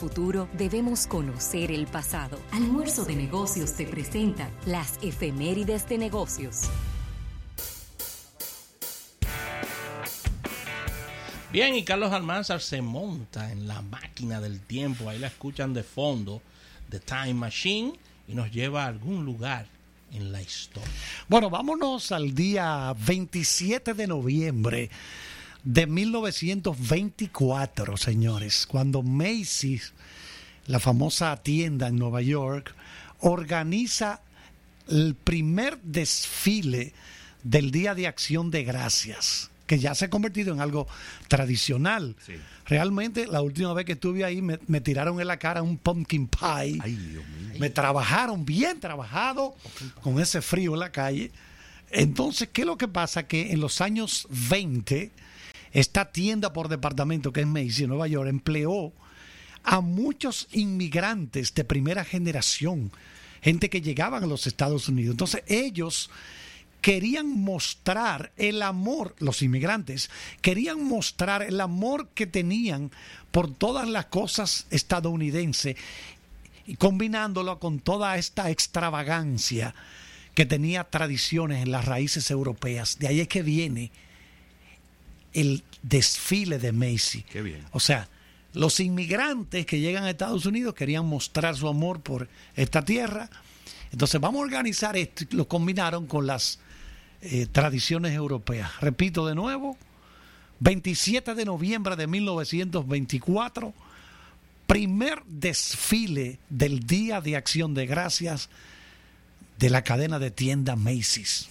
futuro debemos conocer el pasado. Almuerzo de negocios te presenta las efemérides de negocios. Bien, y Carlos Almanzar se monta en la máquina del tiempo, ahí la escuchan de fondo, The Time Machine, y nos lleva a algún lugar en la historia. Bueno, vámonos al día 27 de noviembre de 1924, señores, cuando Macy's, la famosa tienda en Nueva York, organiza el primer desfile del Día de Acción de Gracias, que ya se ha convertido en algo tradicional. Realmente, la última vez que estuve ahí, me, tiraron en la cara un pumpkin pie. Me trabajaron bien trabajado con ese frío en la calle. Entonces, ¿qué es lo que pasa? Que en los años 20 esta tienda por departamento que es Macy en Nueva York empleó a muchos inmigrantes de primera generación, gente que llegaban a los Estados Unidos. Entonces ellos querían mostrar el amor, los inmigrantes querían mostrar el amor que tenían por todas las cosas estadounidenses combinándolo con toda esta extravagancia que tenía tradiciones en las raíces europeas. De ahí es que viene el desfile de Macy. Qué bien. O sea, los inmigrantes que llegan a Estados Unidos querían mostrar su amor por esta tierra. Entonces vamos a organizar esto y lo combinaron con las eh, tradiciones europeas. Repito de nuevo, 27 de noviembre de 1924, primer desfile del Día de Acción de Gracias de la cadena de tienda Macy's.